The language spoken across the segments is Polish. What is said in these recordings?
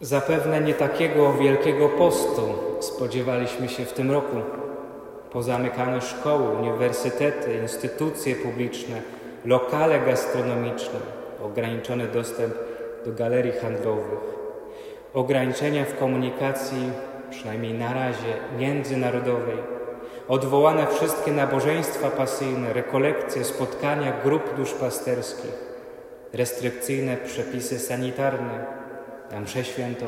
Zapewne nie takiego wielkiego postu spodziewaliśmy się w tym roku. Pozamykane szkoły, uniwersytety, instytucje publiczne, lokale gastronomiczne, ograniczony dostęp do galerii handlowych, ograniczenia w komunikacji, przynajmniej na razie, międzynarodowej, odwołane wszystkie nabożeństwa pasyjne, rekolekcje, spotkania grup duszpasterskich, restrykcyjne przepisy sanitarne, na mszę świętą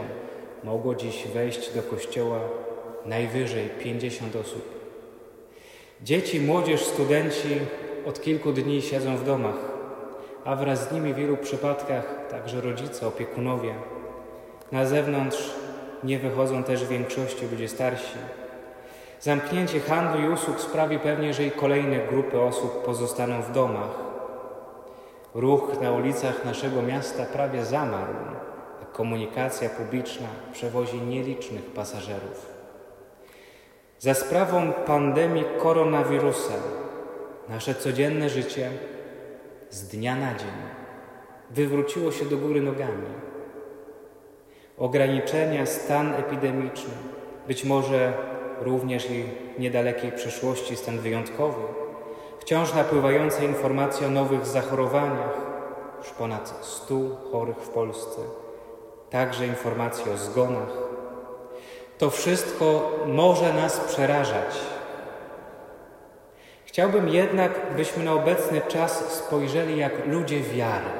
mogło dziś wejść do kościoła najwyżej 50 osób. Dzieci, młodzież, studenci od kilku dni siedzą w domach, a wraz z nimi w wielu przypadkach także rodzice, opiekunowie. Na zewnątrz nie wychodzą też w większości ludzie starsi. Zamknięcie handlu i usług sprawi pewnie, że i kolejne grupy osób pozostaną w domach. Ruch na ulicach naszego miasta prawie zamarł komunikacja publiczna przewozi nielicznych pasażerów. Za sprawą pandemii koronawirusa nasze codzienne życie z dnia na dzień wywróciło się do góry nogami. Ograniczenia, stan epidemiczny, być może również i w niedalekiej przyszłości stan wyjątkowy, wciąż napływające informacje o nowych zachorowaniach, już ponad 100 chorych w Polsce także informacje o zgonach. To wszystko może nas przerażać. Chciałbym jednak, byśmy na obecny czas spojrzeli jak ludzie wiary.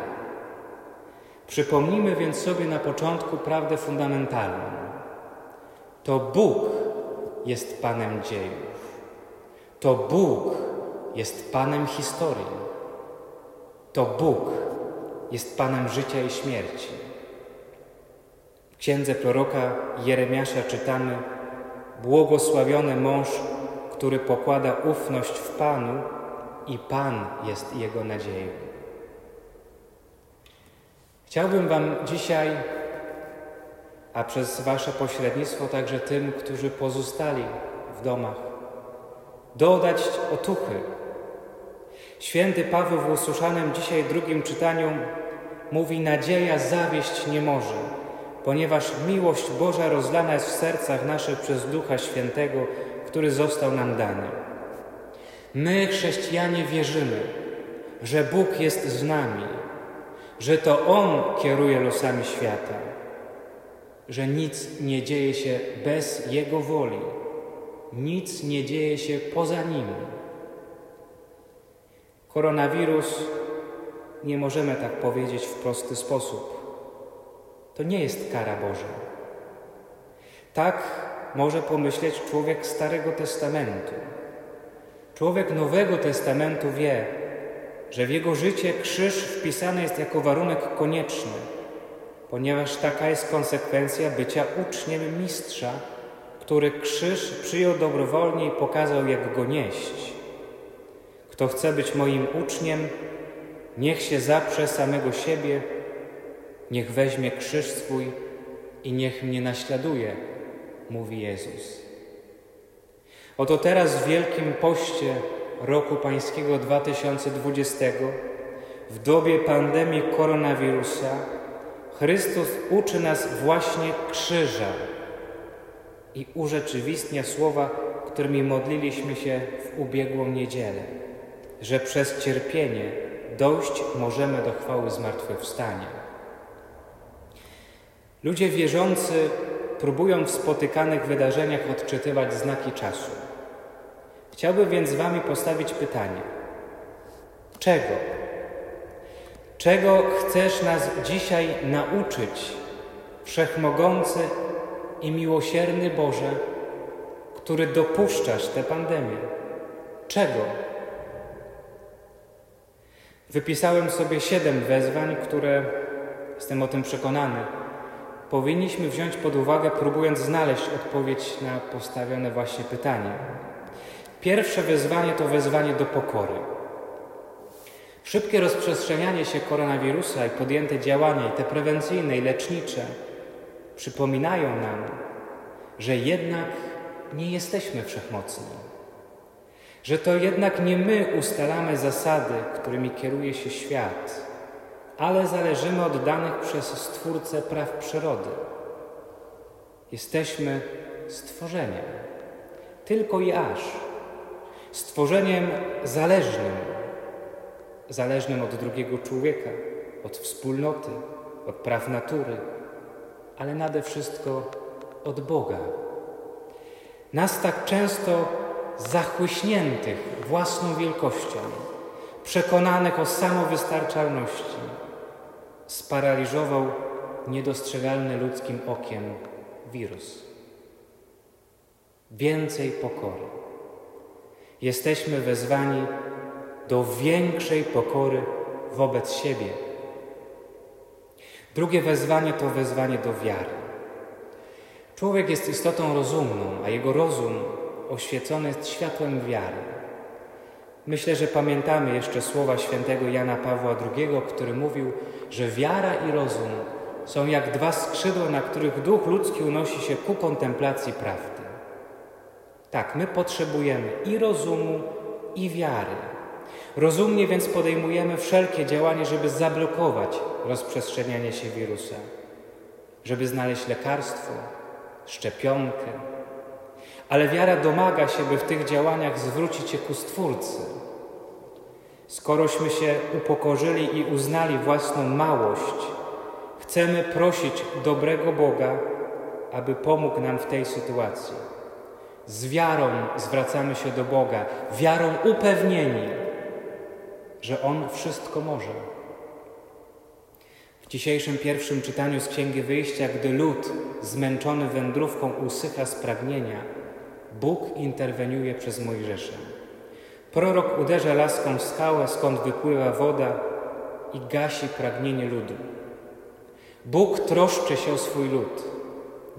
Przypomnijmy więc sobie na początku prawdę fundamentalną. To Bóg jest Panem dziejów. To Bóg jest Panem historii. To Bóg jest Panem życia i śmierci księdze proroka Jeremiasza czytamy: Błogosławiony mąż, który pokłada ufność w Panu i Pan jest jego nadzieją. Chciałbym Wam dzisiaj, a przez Wasze pośrednictwo także tym, którzy pozostali w domach, dodać otuchy. Święty Paweł w usłyszanym dzisiaj drugim czytaniu mówi: Nadzieja zawieść nie może ponieważ miłość Boża rozlana jest w sercach naszych przez Ducha Świętego, który został nam dany. My, chrześcijanie, wierzymy, że Bóg jest z nami, że to On kieruje losami świata, że nic nie dzieje się bez Jego woli, nic nie dzieje się poza Nim. Koronawirus nie możemy tak powiedzieć w prosty sposób to nie jest kara Boża. Tak może pomyśleć człowiek Starego Testamentu. Człowiek Nowego Testamentu wie, że w jego życie krzyż wpisany jest jako warunek konieczny, ponieważ taka jest konsekwencja bycia uczniem mistrza, który krzyż przyjął dobrowolnie i pokazał, jak go nieść. Kto chce być moim uczniem, niech się zaprze samego siebie Niech weźmie krzyż swój i niech mnie naśladuje, mówi Jezus. Oto teraz w Wielkim Poście roku Pańskiego 2020, w dobie pandemii koronawirusa, Chrystus uczy nas właśnie krzyża i urzeczywistnia słowa, którymi modliliśmy się w ubiegłą niedzielę, że przez cierpienie dojść możemy do chwały zmartwychwstania. Ludzie wierzący próbują w spotykanych wydarzeniach odczytywać znaki czasu. Chciałbym więc Wami postawić pytanie: czego? Czego chcesz nas dzisiaj nauczyć, wszechmogący i miłosierny Boże, który dopuszczasz tę pandemię? Czego? Wypisałem sobie siedem wezwań, które, jestem o tym przekonany, powinniśmy wziąć pod uwagę, próbując znaleźć odpowiedź na postawione właśnie pytanie. Pierwsze wezwanie to wezwanie do pokory. Szybkie rozprzestrzenianie się koronawirusa i podjęte działania, i te prewencyjne, i lecznicze, przypominają nam, że jednak nie jesteśmy wszechmocni. Że to jednak nie my ustalamy zasady, którymi kieruje się świat ale zależymy od danych przez Stwórcę praw przyrody. Jesteśmy stworzeniem, tylko i aż. Stworzeniem zależnym, zależnym od drugiego człowieka, od wspólnoty, od praw natury, ale nade wszystko od Boga. Nas tak często zachłyśniętych własną wielkością, przekonanych o samowystarczalności, sparaliżował niedostrzegalny ludzkim okiem wirus. Więcej pokory. Jesteśmy wezwani do większej pokory wobec siebie. Drugie wezwanie to wezwanie do wiary. Człowiek jest istotą rozumną, a jego rozum oświecony jest światłem wiary. Myślę, że pamiętamy jeszcze słowa świętego Jana Pawła II, który mówił, że wiara i rozum są jak dwa skrzydła, na których duch ludzki unosi się ku kontemplacji prawdy. Tak, my potrzebujemy i rozumu, i wiary. Rozumnie więc podejmujemy wszelkie działania, żeby zablokować rozprzestrzenianie się wirusa, żeby znaleźć lekarstwo, szczepionkę. Ale wiara domaga się, by w tych działaniach zwrócić się ku Stwórcy. Skorośmy się upokorzyli i uznali własną małość, chcemy prosić dobrego Boga, aby pomógł nam w tej sytuacji. Z wiarą zwracamy się do Boga, wiarą upewnieni, że On wszystko może. W dzisiejszym pierwszym czytaniu z Księgi Wyjścia, gdy lud zmęczony wędrówką usycha z pragnienia, Bóg interweniuje przez Mojżesza. Prorok uderza laską w skałę, skąd wypływa woda i gasi pragnienie ludu. Bóg troszczy się o swój lud.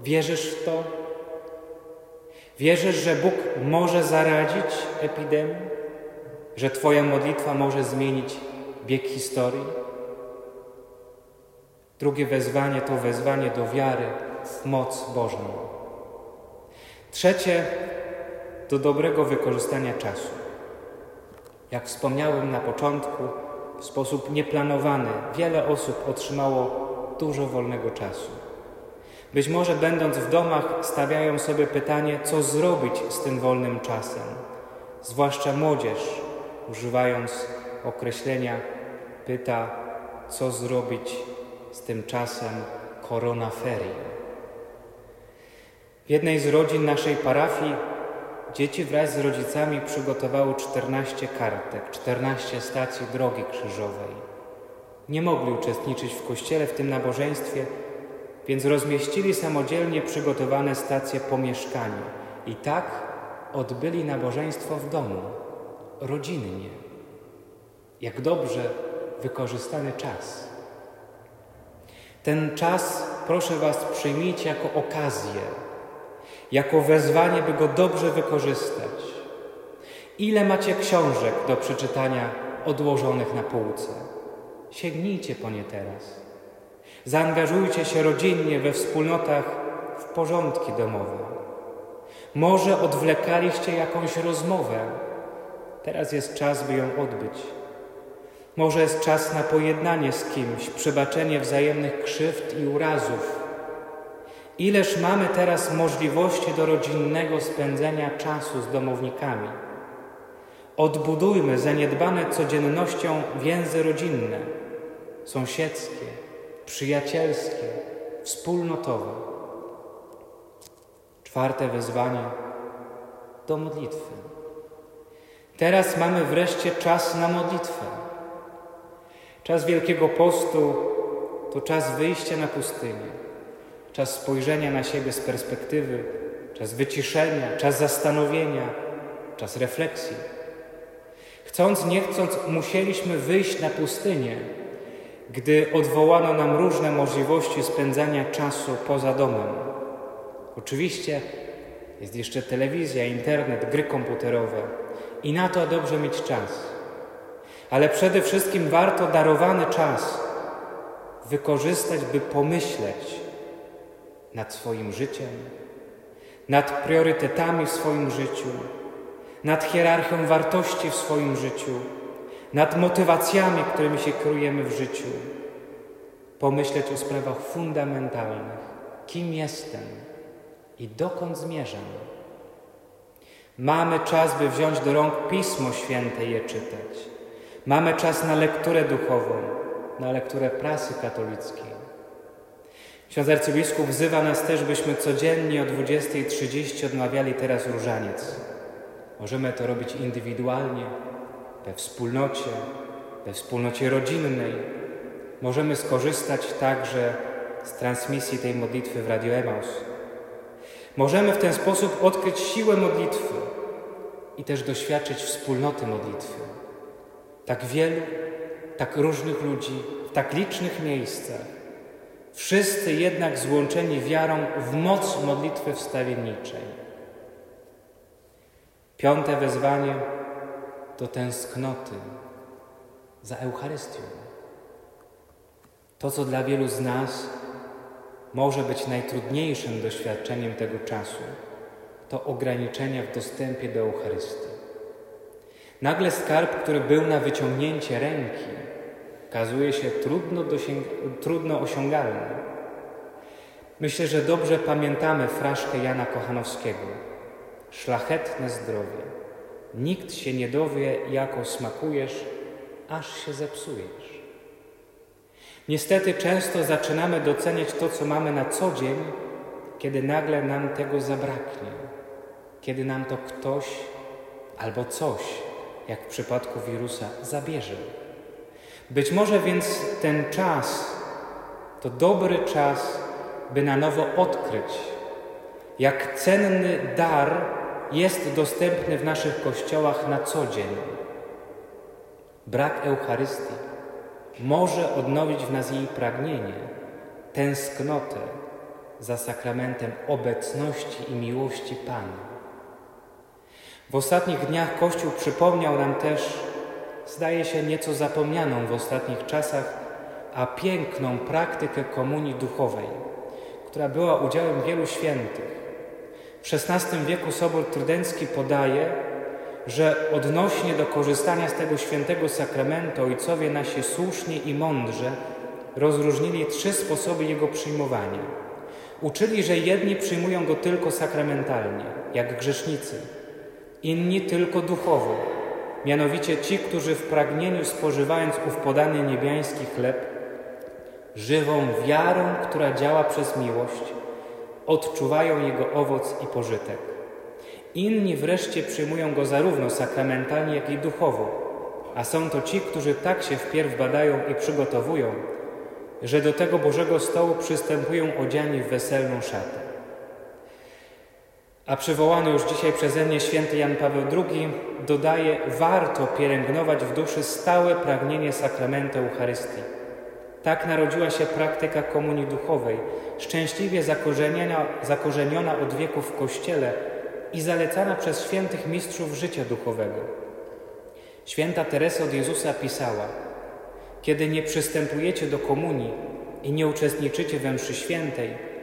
Wierzysz w to? Wierzysz, że Bóg może zaradzić epidemii? Że Twoja modlitwa może zmienić bieg historii? Drugie wezwanie to wezwanie do wiary w moc Bożą. Trzecie do dobrego wykorzystania czasu. Jak wspomniałem na początku, w sposób nieplanowany wiele osób otrzymało dużo wolnego czasu. Być może będąc w domach stawiają sobie pytanie, co zrobić z tym wolnym czasem. Zwłaszcza młodzież, używając określenia, pyta, co zrobić z tym czasem koronaferii. W jednej z rodzin naszej parafii dzieci wraz z rodzicami przygotowały 14 kartek, 14 stacji drogi krzyżowej. Nie mogli uczestniczyć w kościele w tym nabożeństwie, więc rozmieścili samodzielnie przygotowane stacje po mieszkaniu i tak odbyli nabożeństwo w domu, rodzinnie. Jak dobrze wykorzystany czas. Ten czas, proszę Was, przyjmijcie jako okazję, jako wezwanie, by go dobrze wykorzystać. Ile macie książek do przeczytania odłożonych na półce? Sięgnijcie po nie teraz. Zaangażujcie się rodzinnie we wspólnotach w porządki domowe. Może odwlekaliście jakąś rozmowę. Teraz jest czas, by ją odbyć. Może jest czas na pojednanie z kimś, przebaczenie wzajemnych krzywd i urazów. Ileż mamy teraz możliwości do rodzinnego spędzenia czasu z domownikami. Odbudujmy zaniedbane codziennością więzy rodzinne sąsiedzkie, przyjacielskie, wspólnotowe. Czwarte wezwanie do modlitwy. Teraz mamy wreszcie czas na modlitwę. Czas Wielkiego Postu to czas wyjścia na pustynię, czas spojrzenia na siebie z perspektywy, czas wyciszenia, czas zastanowienia, czas refleksji. Chcąc, nie chcąc, musieliśmy wyjść na pustynię, gdy odwołano nam różne możliwości spędzania czasu poza domem. Oczywiście jest jeszcze telewizja, internet, gry komputerowe i na to dobrze mieć czas. Ale przede wszystkim warto darowany czas wykorzystać, by pomyśleć nad swoim życiem, nad priorytetami w swoim życiu, nad hierarchią wartości w swoim życiu nad motywacjami, którymi się kierujemy w życiu, pomyśleć o sprawach fundamentalnych. Kim jestem? i dokąd zmierzam. Mamy czas, by wziąć do rąk Pismo Święte i je czytać. Mamy czas na lekturę duchową, na lekturę prasy katolickiej. Ksiądz arcybiskup wzywa nas też, byśmy codziennie o 20.30 odmawiali teraz różaniec. Możemy to robić indywidualnie, we wspólnocie, we wspólnocie rodzinnej. Możemy skorzystać także z transmisji tej modlitwy w Radio Emaus. Możemy w ten sposób odkryć siłę modlitwy i też doświadczyć wspólnoty modlitwy. Tak wielu, tak różnych ludzi, w tak licznych miejscach, wszyscy jednak złączeni wiarą w moc modlitwy wstawienniczej. Piąte wezwanie to tęsknoty za Eucharystią. To, co dla wielu z nas może być najtrudniejszym doświadczeniem tego czasu, to ograniczenia w dostępie do Eucharystii. Nagle skarb, który był na wyciągnięcie ręki, okazuje się trudno, trudno. Myślę, że dobrze pamiętamy fraszkę Jana Kochanowskiego. Szlachetne zdrowie. Nikt się nie dowie, jako smakujesz, aż się zepsujesz. Niestety często zaczynamy doceniać to, co mamy na co dzień, kiedy nagle nam tego zabraknie, kiedy nam to ktoś albo coś, jak w przypadku wirusa, zabierze. Być może więc ten czas to dobry czas, by na nowo odkryć, jak cenny dar jest dostępny w naszych kościołach na co dzień. Brak Eucharystii może odnowić w nas jej pragnienie, tęsknotę za sakramentem obecności i miłości Pana. W ostatnich dniach Kościół przypomniał nam też zdaje się nieco zapomnianą w ostatnich czasach, a piękną praktykę komunii duchowej, która była udziałem wielu świętych. W XVI wieku Sobór Trydencki podaje, że odnośnie do korzystania z tego świętego sakramentu ojcowie nasi słusznie i mądrze rozróżnili trzy sposoby jego przyjmowania. Uczyli, że jedni przyjmują go tylko sakramentalnie, jak grzesznicy, inni tylko duchowo, mianowicie ci, którzy w pragnieniu spożywając ów podany niebiański chleb, żywą wiarą, która działa przez miłość, odczuwają jego owoc i pożytek. Inni wreszcie przyjmują go zarówno sakramentalnie, jak i duchowo, a są to ci, którzy tak się wpierw badają i przygotowują, że do tego Bożego stołu przystępują odziani w weselną szatę. A przywołany już dzisiaj przeze mnie święty Jan Paweł II dodaje, warto pielęgnować w duszy stałe pragnienie sakramentu Eucharystii. Tak narodziła się praktyka komunii duchowej, szczęśliwie zakorzeniona, zakorzeniona od wieków w Kościele i zalecana przez świętych mistrzów życia duchowego. Święta Teresa od Jezusa pisała, kiedy nie przystępujecie do komunii i nie uczestniczycie we mszy świętej,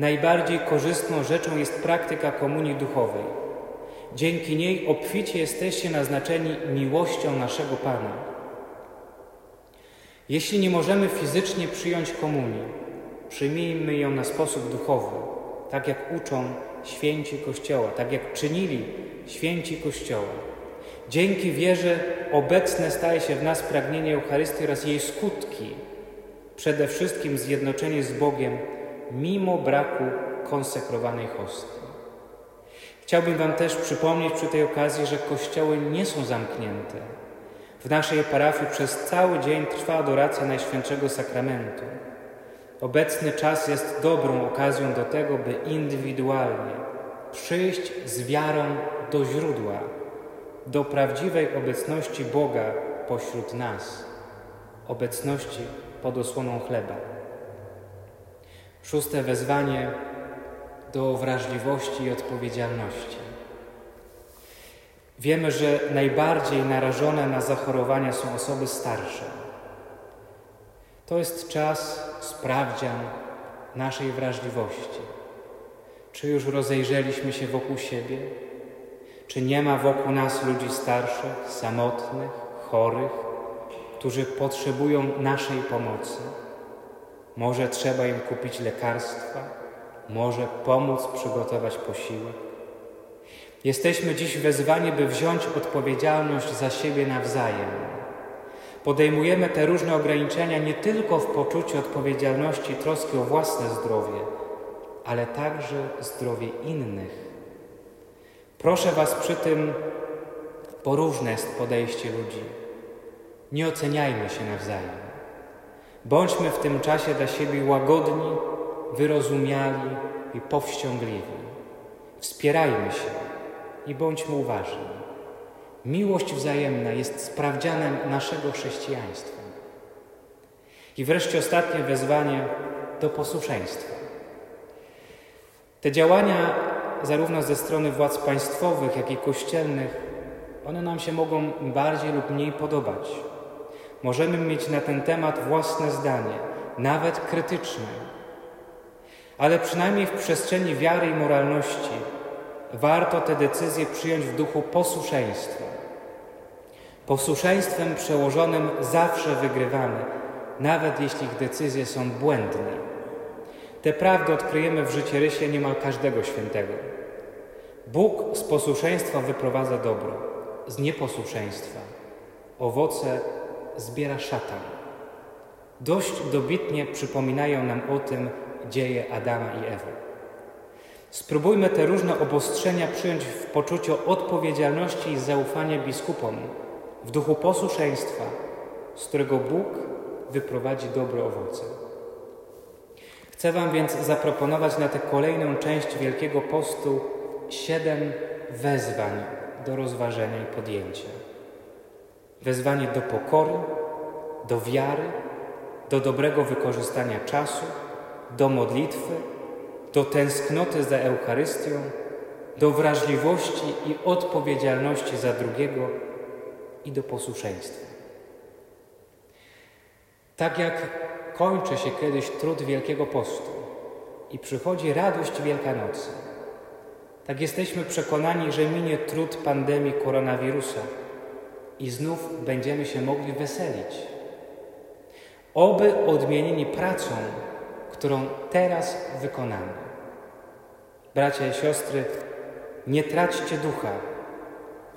najbardziej korzystną rzeczą jest praktyka komunii duchowej. Dzięki niej obficie jesteście naznaczeni miłością naszego Pana. Jeśli nie możemy fizycznie przyjąć komunii, przyjmijmy ją na sposób duchowy, tak jak uczą święci Kościoła, tak jak czynili święci Kościoła. Dzięki wierze obecne staje się w nas pragnienie Eucharystii oraz jej skutki, przede wszystkim zjednoczenie z Bogiem mimo braku konsekrowanej hostii. Chciałbym Wam też przypomnieć przy tej okazji, że kościoły nie są zamknięte. W naszej parafii przez cały dzień trwa adoracja Najświętszego Sakramentu. Obecny czas jest dobrą okazją do tego, by indywidualnie przyjść z wiarą do źródła, do prawdziwej obecności Boga pośród nas, obecności pod osłoną chleba. Szóste wezwanie do wrażliwości i odpowiedzialności. Wiemy, że najbardziej narażone na zachorowania są osoby starsze. To jest czas sprawdzian naszej wrażliwości. Czy już rozejrzeliśmy się wokół siebie? Czy nie ma wokół nas ludzi starszych, samotnych, chorych, którzy potrzebują naszej pomocy? Może trzeba im kupić lekarstwa, może pomóc przygotować posiłek. Jesteśmy dziś wezwani, by wziąć odpowiedzialność za siebie nawzajem. Podejmujemy te różne ograniczenia nie tylko w poczuciu odpowiedzialności i troski o własne zdrowie, ale także zdrowie innych. Proszę Was przy tym, bo różne jest podejście ludzi. Nie oceniajmy się nawzajem. Bądźmy w tym czasie dla siebie łagodni, wyrozumiali i powściągliwi. Wspierajmy się i bądźmy uważni. Miłość wzajemna jest sprawdzianem naszego chrześcijaństwa. I wreszcie ostatnie wezwanie do posłuszeństwa. Te działania, zarówno ze strony władz państwowych, jak i kościelnych, one nam się mogą bardziej lub mniej podobać. Możemy mieć na ten temat własne zdanie, nawet krytyczne. Ale przynajmniej w przestrzeni wiary i moralności warto te decyzje przyjąć w duchu posłuszeństwa. Posłuszeństwem przełożonym zawsze wygrywamy, nawet jeśli ich decyzje są błędne. Te prawdy odkryjemy w życiorysie niemal każdego świętego. Bóg z posłuszeństwa wyprowadza dobro, z nieposłuszeństwa owoce zbiera szatan. Dość dobitnie przypominają nam o tym dzieje Adama i Ewy. Spróbujmy te różne obostrzenia przyjąć w poczuciu odpowiedzialności i zaufania biskupom, w duchu posłuszeństwa, z którego Bóg wyprowadzi dobre owoce. Chcę Wam więc zaproponować na tę kolejną część Wielkiego Postu siedem wezwań do rozważenia i podjęcia. Wezwanie do pokory, do wiary, do dobrego wykorzystania czasu, do modlitwy, do tęsknoty za Eucharystią, do wrażliwości i odpowiedzialności za drugiego i do posłuszeństwa. Tak jak kończy się kiedyś trud Wielkiego Postu i przychodzi radość Wielkanocy, tak jesteśmy przekonani, że minie trud pandemii koronawirusa i znów będziemy się mogli weselić. Oby odmienieni pracą, którą teraz wykonamy. Bracia i siostry, nie traćcie ducha,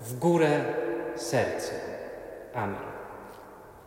w górę serce. Amen.